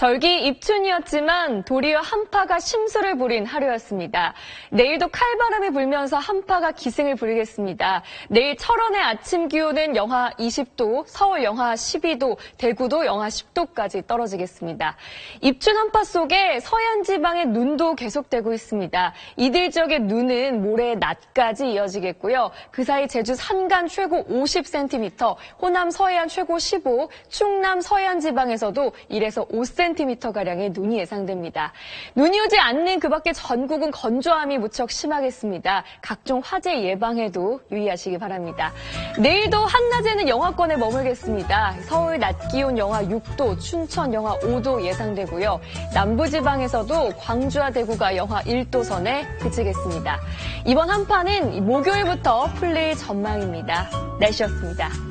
절기 입춘이었지만 도리어 한파가 심수를 부린 하루였습니다. 내일도 칼바람이 불면서 한파가 기승을 부리겠습니다. 내일 철원의 아침 기온은 영하 20도, 서울 영하 12도, 대구도 영하 10도까지 떨어지겠습니다. 입춘 한파 속에 서해안 지방의 눈도 계속되고 있습니다. 이들 지역의 눈은 모레 낮까지 이어지겠고요. 그 사이 제주 산간 최고 50cm, 호남 서해안 최고 15, 충남 서해안 지방에서도 1에서 5cm 10cm가량의 눈이 예상됩니다. 눈이 오지 않는 그 밖에 전국은 건조함이 무척 심하겠습니다. 각종 화재 예방에도 유의하시기 바랍니다. 내일도 한낮에는 영하권에 머물겠습니다. 서울 낮 기온 영하 6도, 춘천 영하 5도 예상되고요. 남부지방에서도 광주와 대구가 영하 1도 선에 그치겠습니다. 이번 한파는 목요일부터 풀릴 전망입니다. 날씨였습니다.